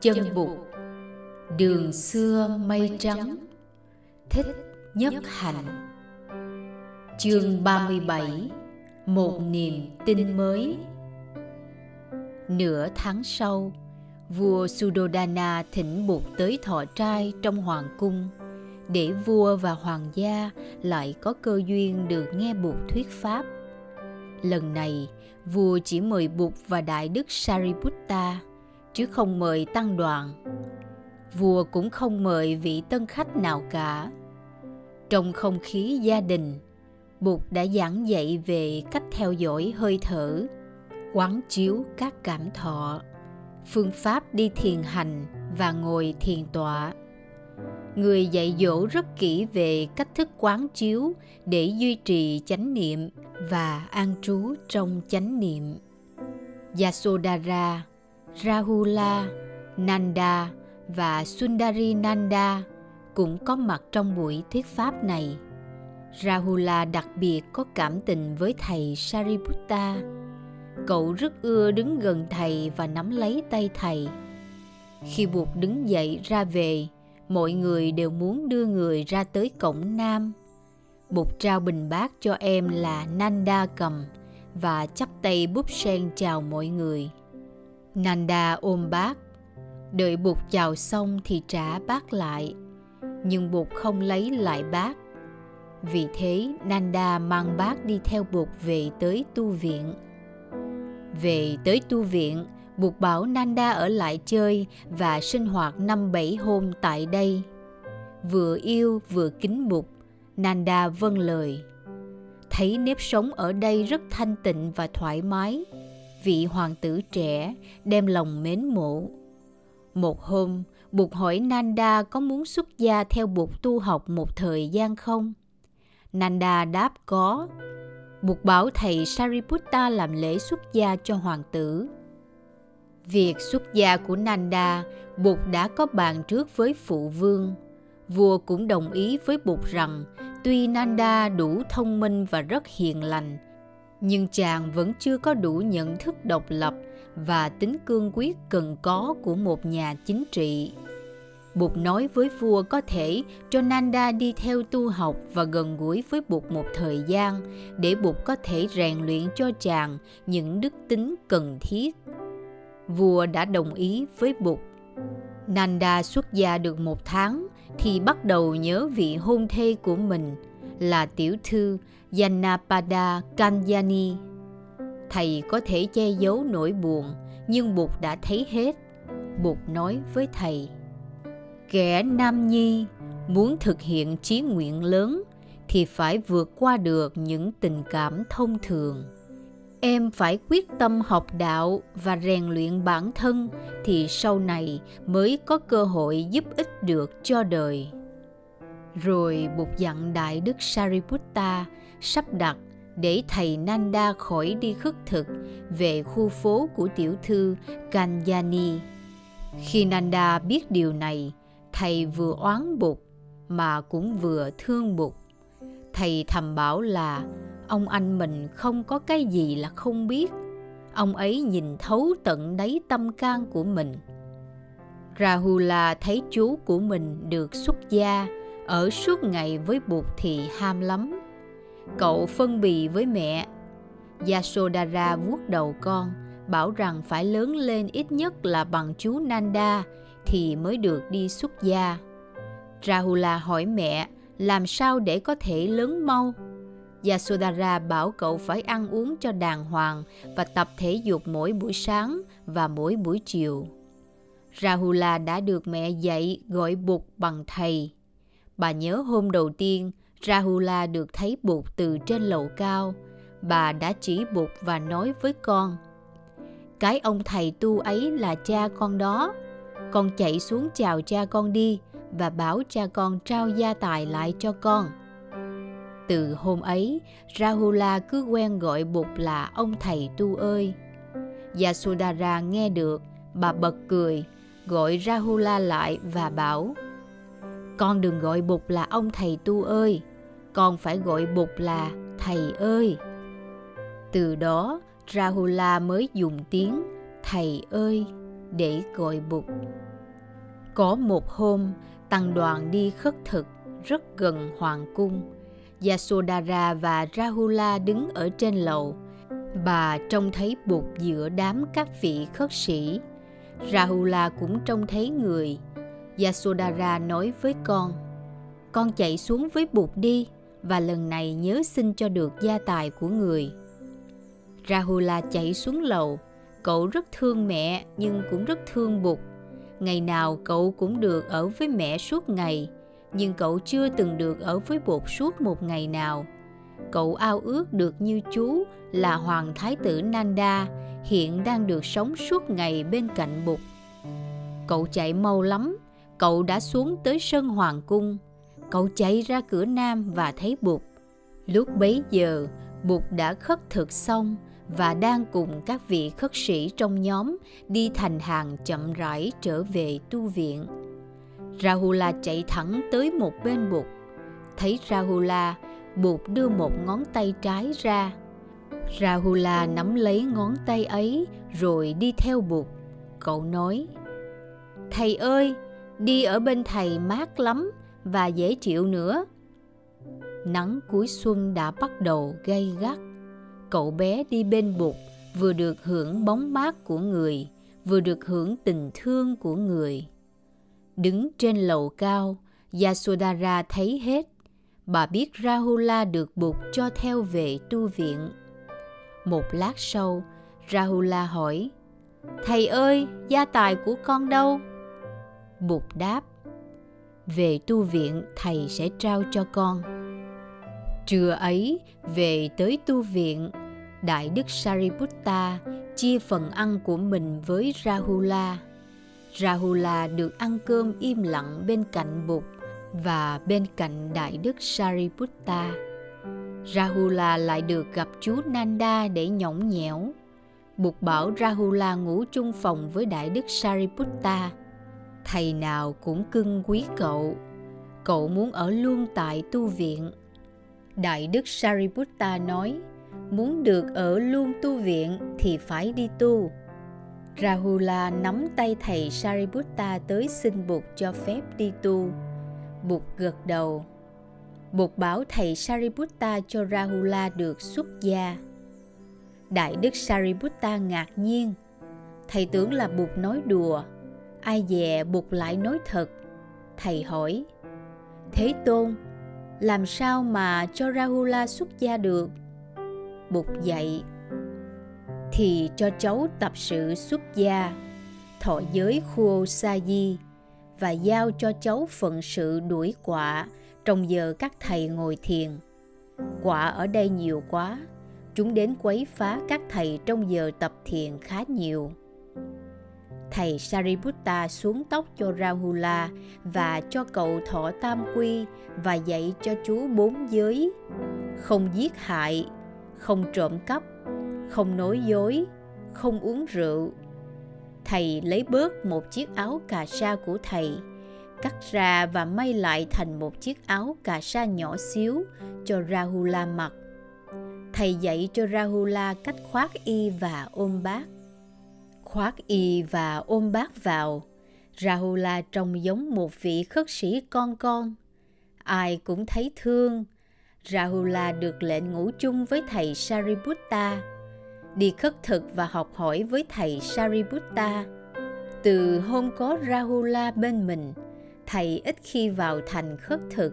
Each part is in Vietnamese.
chân bụt. Đường xưa mây trắng thích nhất hạnh. Chương 37 một niềm tin mới. Nửa tháng sau vua Sudodana thỉnh Bụt tới thọ trai trong hoàng cung. Để vua và hoàng gia lại có cơ duyên được nghe Bụt thuyết pháp. Lần này, vua chỉ mời Bụt và Đại Đức Sariputta, chứ không mời tăng đoàn. Vua cũng không mời vị tân khách nào cả. Trong không khí gia đình, Bụt đã giảng dạy về cách theo dõi hơi thở, quán chiếu các cảm thọ, phương pháp đi thiền hành và ngồi thiền tọa. Người dạy dỗ rất kỹ về cách thức quán chiếu để duy trì chánh niệm và an trú trong chánh niệm. Yasodhara, Rahula, Nanda và Sundari Nanda cũng có mặt trong buổi thuyết pháp này. Rahula đặc biệt có cảm tình với thầy Sariputta. Cậu rất ưa đứng gần thầy và nắm lấy tay thầy. Khi buộc đứng dậy ra về, mọi người đều muốn đưa người ra tới cổng nam. Bụt trao bình bát cho em là Nanda cầm và chắp tay búp sen chào mọi người. Nanda ôm bát, đợi Bụt chào xong thì trả bát lại. Nhưng Bụt không lấy lại bát vì thế Nanda mang bác đi theo Bụt về tới tu viện. Về tới tu viện, Bụt bảo Nanda ở lại chơi và sinh hoạt năm bảy hôm tại đây. Vừa yêu vừa kính Bụt, Nanda vâng lời. Thấy nếp sống ở đây rất thanh tịnh và thoải mái, vị hoàng tử trẻ đem lòng mến mộ. Một hôm, Bụt hỏi Nanda có muốn xuất gia theo Bụt tu học một thời gian không? Nanda đáp có. Buộc bảo thầy Sariputta làm lễ xuất gia cho hoàng tử. Việc xuất gia của Nanda, Bụt đã có bàn trước với phụ vương. Vua cũng đồng ý với Bụt rằng tuy Nanda đủ thông minh và rất hiền lành, nhưng chàng vẫn chưa có đủ nhận thức độc lập và tính cương quyết cần có của một nhà chính trị. Bụt nói với vua có thể cho Nanda đi theo tu học và gần gũi với Bụt một thời gian để Bụt có thể rèn luyện cho chàng những đức tính cần thiết. Vua đã đồng ý với Bụt. Nanda xuất gia được một tháng thì bắt đầu nhớ vị hôn thê của mình là tiểu thư Yanapada Kanyani. Thầy có thể che giấu nỗi buồn, nhưng Bụt đã thấy hết. Bụt nói với thầy, kẻ nam nhi muốn thực hiện chí nguyện lớn thì phải vượt qua được những tình cảm thông thường em phải quyết tâm học đạo và rèn luyện bản thân thì sau này mới có cơ hội giúp ích được cho đời rồi bục dặn đại đức sariputta sắp đặt để thầy nanda khỏi đi khất thực về khu phố của tiểu thư kanyani khi nanda biết điều này, thầy vừa oán bụt mà cũng vừa thương bụt thầy thầm bảo là, ông anh mình không có cái gì là không biết. Ông ấy nhìn thấu tận đáy tâm can của mình. Rahula thấy chú của mình được xuất gia ở suốt ngày với bụt thì ham lắm cậu phân bì với mẹ yasodhara vuốt đầu con, bảo rằng phải lớn lên ít nhất là bằng chú nanda thì mới được đi xuất gia. Rahula hỏi mẹ làm sao để có thể lớn mau. Yasodhara bảo cậu phải ăn uống cho đàng hoàng và tập thể dục mỗi buổi sáng và mỗi buổi chiều. Rahula đã được mẹ dạy gọi bục bằng thầy. Bà nhớ hôm đầu tiên Rahula được thấy Bụt từ trên lầu cao. Bà đã chỉ Bụt và nói với con Cái ông thầy tu ấy là cha con đó con chạy xuống chào cha con đi và bảo cha con trao gia tài lại cho con. Từ hôm ấy, Rahula cứ quen gọi Bụt là ông thầy tu ơi. Yasudara nghe được, bà bật cười, gọi Rahula lại và bảo Con đừng gọi Bụt là ông thầy tu ơi, con phải gọi Bụt là thầy ơi. Từ đó, Rahula mới dùng tiếng thầy ơi để gọi Bụt Có một hôm, tăng đoàn đi khất thực rất gần hoàng cung. Yasodhara và Rahula đứng ở trên lầu. Bà trông thấy bụt giữa đám các vị khất sĩ. Rahula cũng trông thấy người. Yasodhara nói với con, con chạy xuống với bụt đi và lần này nhớ xin cho được gia tài của người. Rahula chạy xuống lầu, cậu rất thương mẹ nhưng cũng rất thương bụt. Ngày nào cậu cũng được ở với mẹ suốt ngày, nhưng cậu chưa từng được ở với bột suốt một ngày nào. Cậu ao ước được như chú là Hoàng Thái tử Nanda, hiện đang được sống suốt ngày bên cạnh bụt. Cậu chạy mau lắm, cậu đã xuống tới sân hoàng cung. Cậu chạy ra cửa nam và thấy bụt. Lúc bấy giờ, bụt đã khất thực xong và đang cùng các vị khất sĩ trong nhóm đi thành hàng chậm rãi trở về tu viện. Rahula chạy thẳng tới một bên bụt. Thấy Rahula, bụt đưa một ngón tay trái ra. Rahula nắm lấy ngón tay ấy rồi đi theo bụt. Cậu nói, Thầy ơi, đi ở bên thầy mát lắm và dễ chịu nữa. Nắng cuối xuân đã bắt đầu gay gắt. Cậu bé đi bên bụt vừa được hưởng bóng mát của người, vừa được hưởng tình thương của người. Đứng trên lầu cao, Yasodhara thấy hết. Bà biết Rahula được Bụt cho theo về tu viện. Một lát sau, Rahula hỏi, Thầy ơi, gia tài của con đâu? Bụt đáp, về tu viện thầy sẽ trao cho con. Trưa ấy, về tới tu viện, Đại Đức Sariputta chia phần ăn của mình với Rahula Rahula được ăn cơm im lặng bên cạnh Bụt và bên cạnh Đại Đức Sariputta. Rahula lại được gặp chú Nanda để nhõng nhẽo. Bụt bảo Rahula ngủ chung phòng với Đại Đức Sariputta. Thầy nào cũng cưng quý cậu. Cậu muốn ở luôn tại tu viện. Đại Đức Sariputta nói, muốn được ở luôn tu viện thì phải đi tu Rahula nắm tay thầy Sariputta tới xin Bụt cho phép đi tu. Bụt gật đầu. Bụt bảo thầy Sariputta cho Rahula được xuất gia. Đại đức Sariputta ngạc nhiên. Thầy tưởng là Bụt nói đùa. Ai dè buộc lại nói thật. Thầy hỏi, Thế Tôn, làm sao mà cho Rahula xuất gia được? Bụt dạy, thì cho cháu tập sự xuất gia, thọ giới khô sa di và giao cho cháu phận sự đuổi quả trong giờ các thầy ngồi thiền. Quả ở đây nhiều quá, chúng đến quấy phá các thầy trong giờ tập thiền khá nhiều. Thầy Sariputta xuống tóc cho Rahula và cho cậu thọ tam quy và dạy cho chú bốn giới, không giết hại, không trộm cắp, không nói dối, không uống rượu. Thầy lấy bớt một chiếc áo cà sa của thầy, cắt ra và may lại thành một chiếc áo cà sa nhỏ xíu cho Rahula mặc. Thầy dạy cho Rahula cách khoác y và ôm bát. Khoác y và ôm bác vào, Rahula trông giống một vị khất sĩ con con. Ai cũng thấy thương. Rahula được lệnh ngủ chung với thầy Sariputta đi khất thực và học hỏi với thầy Sariputta. Từ hôm có Rahula bên mình, thầy ít khi vào thành khất thực.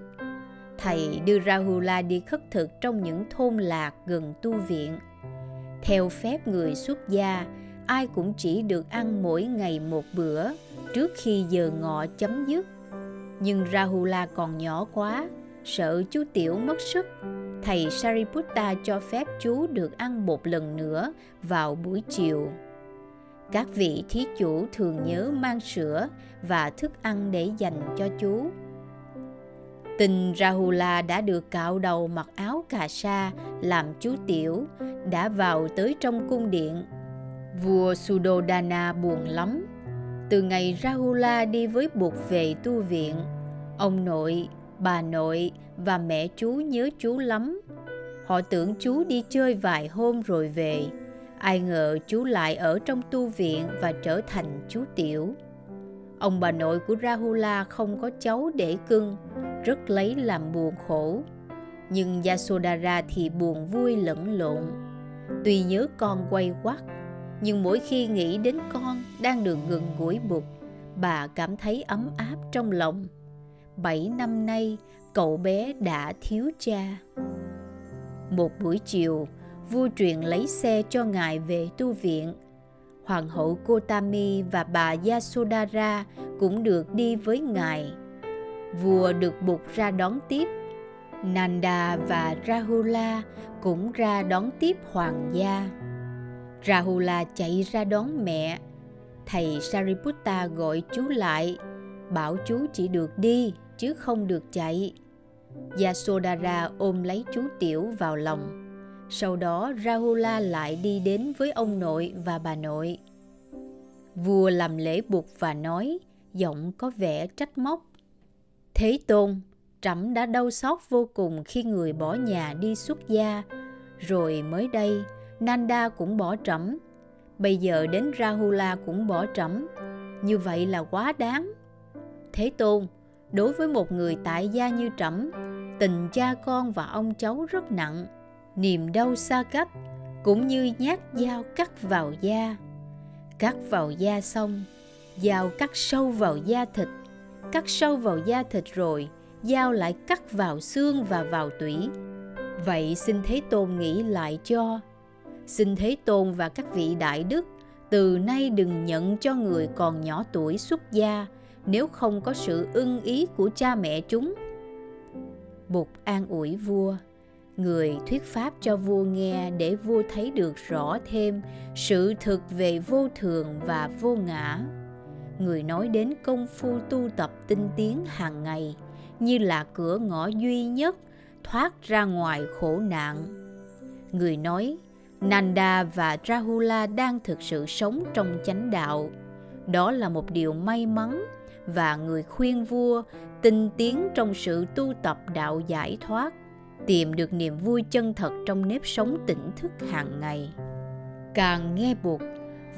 Thầy đưa Rahula đi khất thực trong những thôn lạc gần tu viện. Theo phép người xuất gia, ai cũng chỉ được ăn mỗi ngày một bữa trước khi giờ ngọ chấm dứt. Nhưng Rahula còn nhỏ quá, sợ chú Tiểu mất sức thầy Sariputta cho phép chú được ăn một lần nữa vào buổi chiều. Các vị thí chủ thường nhớ mang sữa và thức ăn để dành cho chú. Tình Rahula đã được cạo đầu mặc áo cà sa làm chú tiểu, đã vào tới trong cung điện. Vua Sudodana buồn lắm. Từ ngày Rahula đi với Bụt về tu viện, ông nội bà nội và mẹ chú nhớ chú lắm. Họ tưởng chú đi chơi vài hôm rồi về. Ai ngờ chú lại ở trong tu viện và trở thành chú tiểu. Ông bà nội của Rahula không có cháu để cưng, rất lấy làm buồn khổ. Nhưng Yasodhara thì buồn vui lẫn lộn. Tuy nhớ con quay quắt, nhưng mỗi khi nghĩ đến con đang được gần gũi bụt, bà cảm thấy ấm áp trong lòng. Bảy năm nay, cậu bé đã thiếu cha. Một buổi chiều, vua truyền lấy xe cho ngài về tu viện. Hoàng hậu Kotami và bà Yasodhara cũng được đi với ngài. Vua được buộc ra đón tiếp. Nanda và Rahula cũng ra đón tiếp hoàng gia. Rahula chạy ra đón mẹ. Thầy Sariputta gọi chú lại, bảo chú chỉ được đi chứ không được chạy. Yasodhara ôm lấy chú Tiểu vào lòng. Sau đó Rahula lại đi đến với ông nội và bà nội. Vua làm lễ buộc và nói, giọng có vẻ trách móc. Thế Tôn, trẫm đã đau xót vô cùng khi người bỏ nhà đi xuất gia, rồi mới đây Nanda cũng bỏ trẫm, bây giờ đến Rahula cũng bỏ trẫm. Như vậy là quá đáng. Thế Tôn, đối với một người tại gia như trẫm, tình cha con và ông cháu rất nặng. Niềm đau xa cách cũng như nhát dao cắt vào da. Cắt vào da xong dao cắt sâu vào da thịt. Cắt sâu vào da thịt rồi dao lại cắt vào xương và vào tủy. Vậy xin thế tôn nghĩ lại cho xin thế tôn và các vị đại đức, từ nay đừng nhận cho người còn nhỏ tuổi xuất gia, nếu không có sự ưng ý của cha mẹ chúng. Bụt an ủi vua, người thuyết pháp cho vua nghe để vua thấy được rõ thêm sự thực về vô thường và vô ngã. Người nói đến công phu tu tập tinh tiến hàng ngày, như là cửa ngõ duy nhất thoát ra ngoài khổ nạn. Người nói nanda và rahula đang thực sự sống trong chánh đạo. Đó là một điều may mắn và người khuyên vua tinh tiến trong sự tu tập đạo giải thoát, tìm được niềm vui chân thật trong nếp sống tỉnh thức hàng ngày. Càng nghe buộc,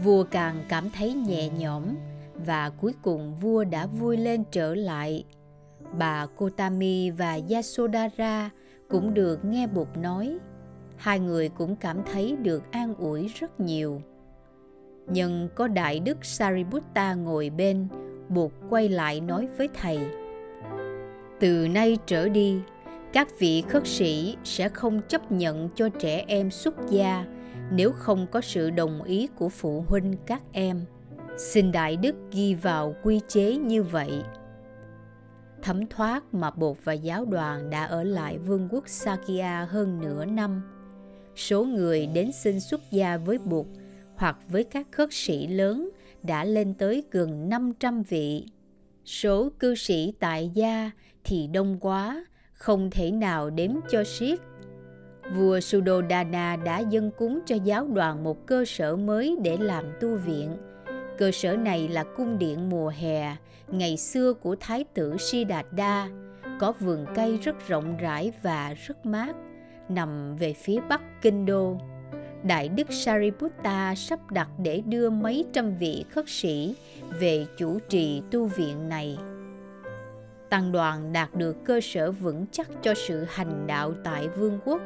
vua càng cảm thấy nhẹ nhõm và cuối cùng vua đã vui lên trở lại. Bà kotami và yasodhara cũng được nghe buộc nói hai người cũng cảm thấy được an ủi rất nhiều. Nhưng có đại đức sariputta ngồi bên, buộc quay lại nói với thầy, từ nay trở đi, các vị khất sĩ sẽ không chấp nhận cho trẻ em xuất gia nếu không có sự đồng ý của phụ huynh các em. Xin đại đức ghi vào quy chế như vậy. Thấm thoát mà bột và giáo đoàn đã ở lại vương quốc Sakya hơn nửa năm. Số người đến xin xuất gia với bụt hoặc với các khất sĩ lớn đã lên tới gần 500 vị. Số cư sĩ tại gia thì đông quá, không thể nào đếm cho xiết. Vua Suddhodana đã dâng cúng cho giáo đoàn một cơ sở mới để làm tu viện. Cơ sở này là cung điện mùa hè, ngày xưa của Thái tử Siddhartha, có vườn cây rất rộng rãi và rất mát, nằm về phía bắc kinh đô. Đại đức Sariputta sắp đặt để đưa mấy trăm vị khất sĩ về chủ trì tu viện này tăng đoàn đạt được cơ sở vững chắc cho sự hành đạo tại vương quốc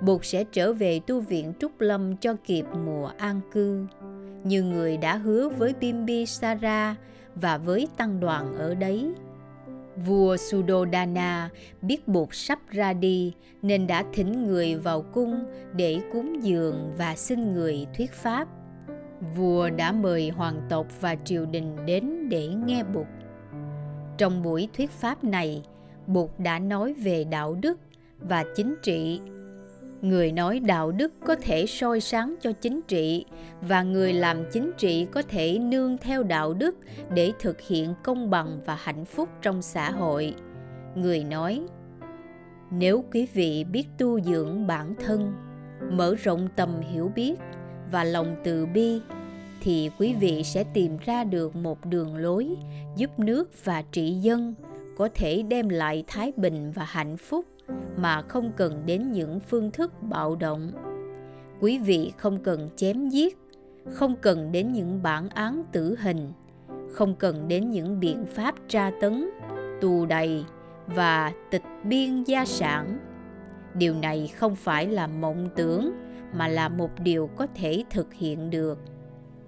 buộc sẽ trở về tu viện trúc lâm cho kịp mùa an cư như người đã hứa với Bimbi Sara và với tăng đoàn ở đấy. Vua Sudodana biết bụt sắp ra đi nên đã thỉnh người vào cung để cúng dường và xin người thuyết pháp. Vua đã mời hoàng tộc và triều đình đến để nghe bụt. Trong buổi thuyết pháp này, Bụt đã nói về đạo đức và chính trị. Người nói đạo đức có thể soi sáng cho chính trị và người làm chính trị có thể nương theo đạo đức để thực hiện công bằng và hạnh phúc trong xã hội. Người nói: Nếu quý vị biết tu dưỡng bản thân, mở rộng tầm hiểu biết và lòng từ bi thì quý vị sẽ tìm ra được một đường lối giúp nước và trị dân có thể đem lại thái bình và hạnh phúc mà không cần đến những phương thức bạo động. Quý vị không cần chém giết, không cần đến những bản án tử hình, không cần đến những biện pháp tra tấn, tù đầy và tịch biên gia sản. Điều này không phải là mộng tưởng, mà là một điều có thể thực hiện được.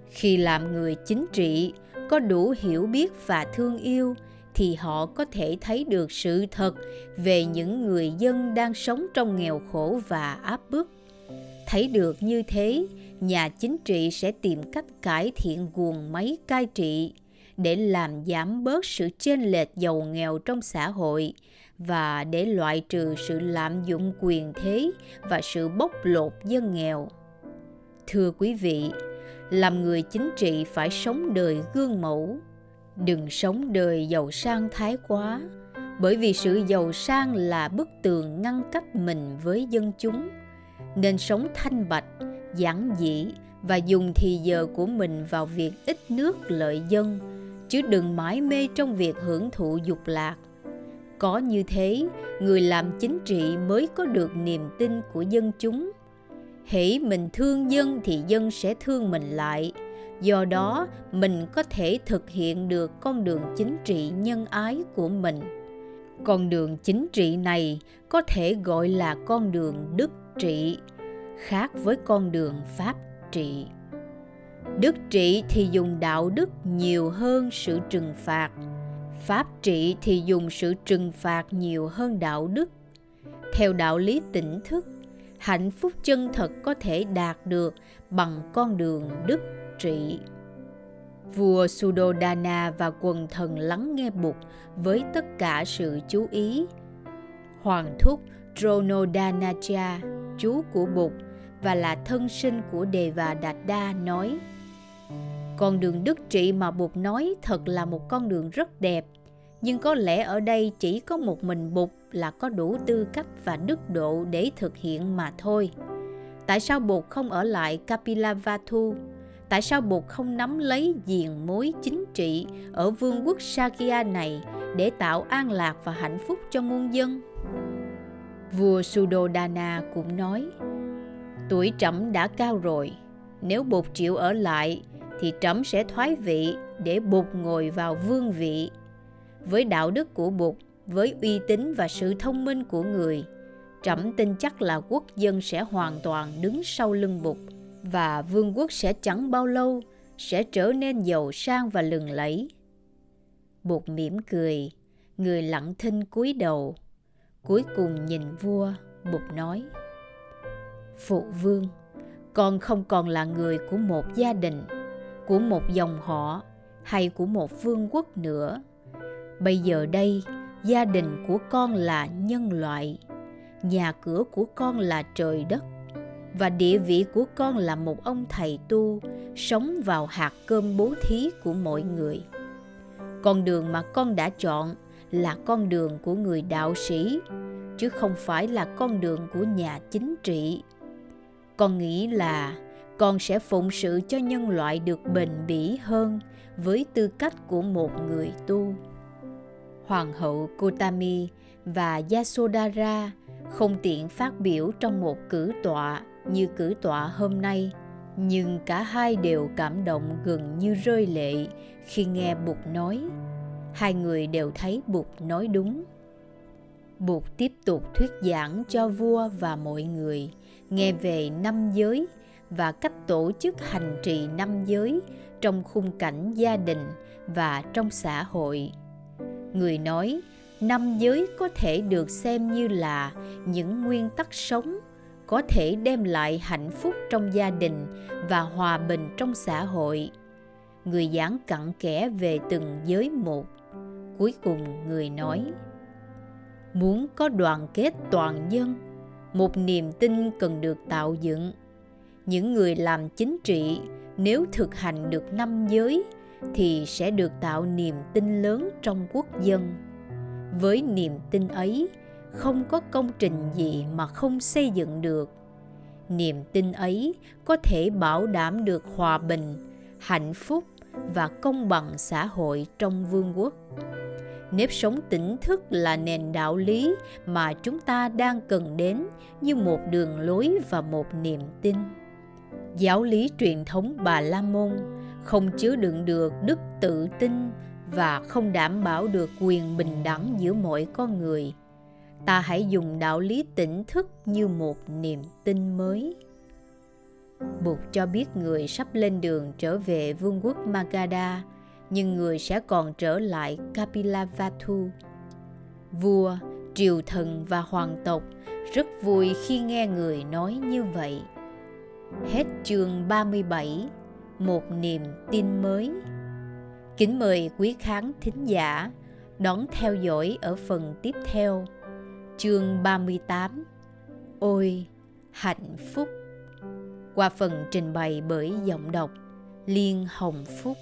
Khi làm người chính trị, có đủ hiểu biết và thương yêu thì họ có thể thấy được sự thật về những người dân đang sống trong nghèo khổ và áp bức. Thấy được như thế, nhà chính trị sẽ tìm cách cải thiện guồng máy cai trị để làm giảm bớt sự chênh lệch giàu nghèo trong xã hội và để loại trừ sự lạm dụng quyền thế và sự bóc lột dân nghèo. Thưa quý vị, làm người chính trị phải sống đời gương mẫu đừng sống đời giàu sang thái quá. Bởi vì sự giàu sang là bức tường ngăn cách mình với dân chúng. Nên sống thanh bạch, giản dị và dùng thì giờ của mình vào việc ít nước lợi dân, chứ đừng mãi mê trong việc hưởng thụ dục lạc. Có như thế, người làm chính trị mới có được niềm tin của dân chúng. Hễ mình thương dân thì dân sẽ thương mình lại do đó, mình có thể thực hiện được con đường chính trị nhân ái của mình. Con đường chính trị này có thể gọi là con đường đức trị, khác với con đường pháp trị. Đức trị thì dùng đạo đức nhiều hơn sự trừng phạt. Pháp trị thì dùng sự trừng phạt nhiều hơn đạo đức. Theo đạo lý tỉnh thức, hạnh phúc chân thật có thể đạt được bằng con đường đức trị vua Sudodana và quần thần lắng nghe Bụt với tất cả sự chú ý. Hoàng thúc Dronodanacha, chú của Bụt và là thân sinh của Đề và Đạt Đa nói Con đường đức trị mà Bụt nói thật là một con đường rất đẹp nhưng có lẽ ở đây chỉ có một mình Bụt là có đủ tư cách và đức độ để thực hiện mà thôi. Tại sao Bụt không ở lại Kapilavatthu? Tại sao Bụt không nắm lấy diện mối chính trị ở vương quốc Sakya này để tạo an lạc và hạnh phúc cho muôn dân? Vua Sudodana cũng nói, tuổi trẫm đã cao rồi, nếu Bụt chịu ở lại thì trẫm sẽ thoái vị để Bụt ngồi vào vương vị với đạo đức của Bụt, với uy tín và sự thông minh của người, trẫm tin chắc là quốc dân sẽ hoàn toàn đứng sau lưng Bụt và vương quốc sẽ chẳng bao lâu sẽ trở nên giàu sang và lừng lẫy. Bụt mỉm cười, người lặng thinh cúi đầu. Cuối cùng nhìn vua, Bụt nói: Phụ vương, con không còn là người của một gia đình, của một dòng họ hay của một vương quốc nữa bây giờ đây gia đình của con là nhân loại nhà cửa của con là trời đất và địa vị của con là một ông thầy tu, sống vào hạt cơm bố thí của mọi người. Con đường mà con đã chọn là con đường của người đạo sĩ, chứ không phải là con đường của nhà chính trị. Con nghĩ là con sẽ phụng sự cho nhân loại được bền bỉ hơn với tư cách của một người tu. Hoàng hậu Kotami và Yasodhara không tiện phát biểu trong một cử tọa như cử tọa hôm nay, nhưng cả hai đều cảm động gần như rơi lệ khi nghe Bụt nói. Hai người đều thấy Bụt nói đúng. Bụt tiếp tục thuyết giảng cho vua và mọi người nghe về năm giới và cách tổ chức hành trì năm giới trong khung cảnh gia đình và trong xã hội người nói năm giới có thể được xem như là những nguyên tắc sống có thể đem lại hạnh phúc trong gia đình và hòa bình trong xã hội. Người giảng cặn kẽ về từng giới một. Cuối cùng người nói, muốn có đoàn kết toàn dân, một niềm tin cần được tạo dựng. Những người làm chính trị, nếu thực hành được năm giới, thì sẽ được tạo niềm tin lớn trong quốc dân. Với niềm tin ấy không có công trình gì mà không xây dựng được. Niềm tin ấy có thể bảo đảm được hòa bình, hạnh phúc và công bằng xã hội trong vương quốc. Nếp sống tỉnh thức là nền đạo lý mà chúng ta đang cần đến như một đường lối và một niềm tin. Giáo lý truyền thống bà la môn không chứa đựng được đức tự tin và không đảm bảo được quyền bình đẳng giữa mọi con người ta hãy dùng đạo lý tỉnh thức như một niềm tin mới Bụt cho biết người sắp lên đường trở về vương quốc Magadha, nhưng người sẽ còn trở lại Kapilavatthu. Vua, triều thần và hoàng tộc rất vui khi nghe người nói như vậy. Hết chương 37, một niềm tin mới. Kính mời quý khán thính giả đón theo dõi ở phần tiếp theo, chương 38. Ôi, hạnh phúc! qua phần trình bày bởi giọng đọc Liên Hồng Phúc.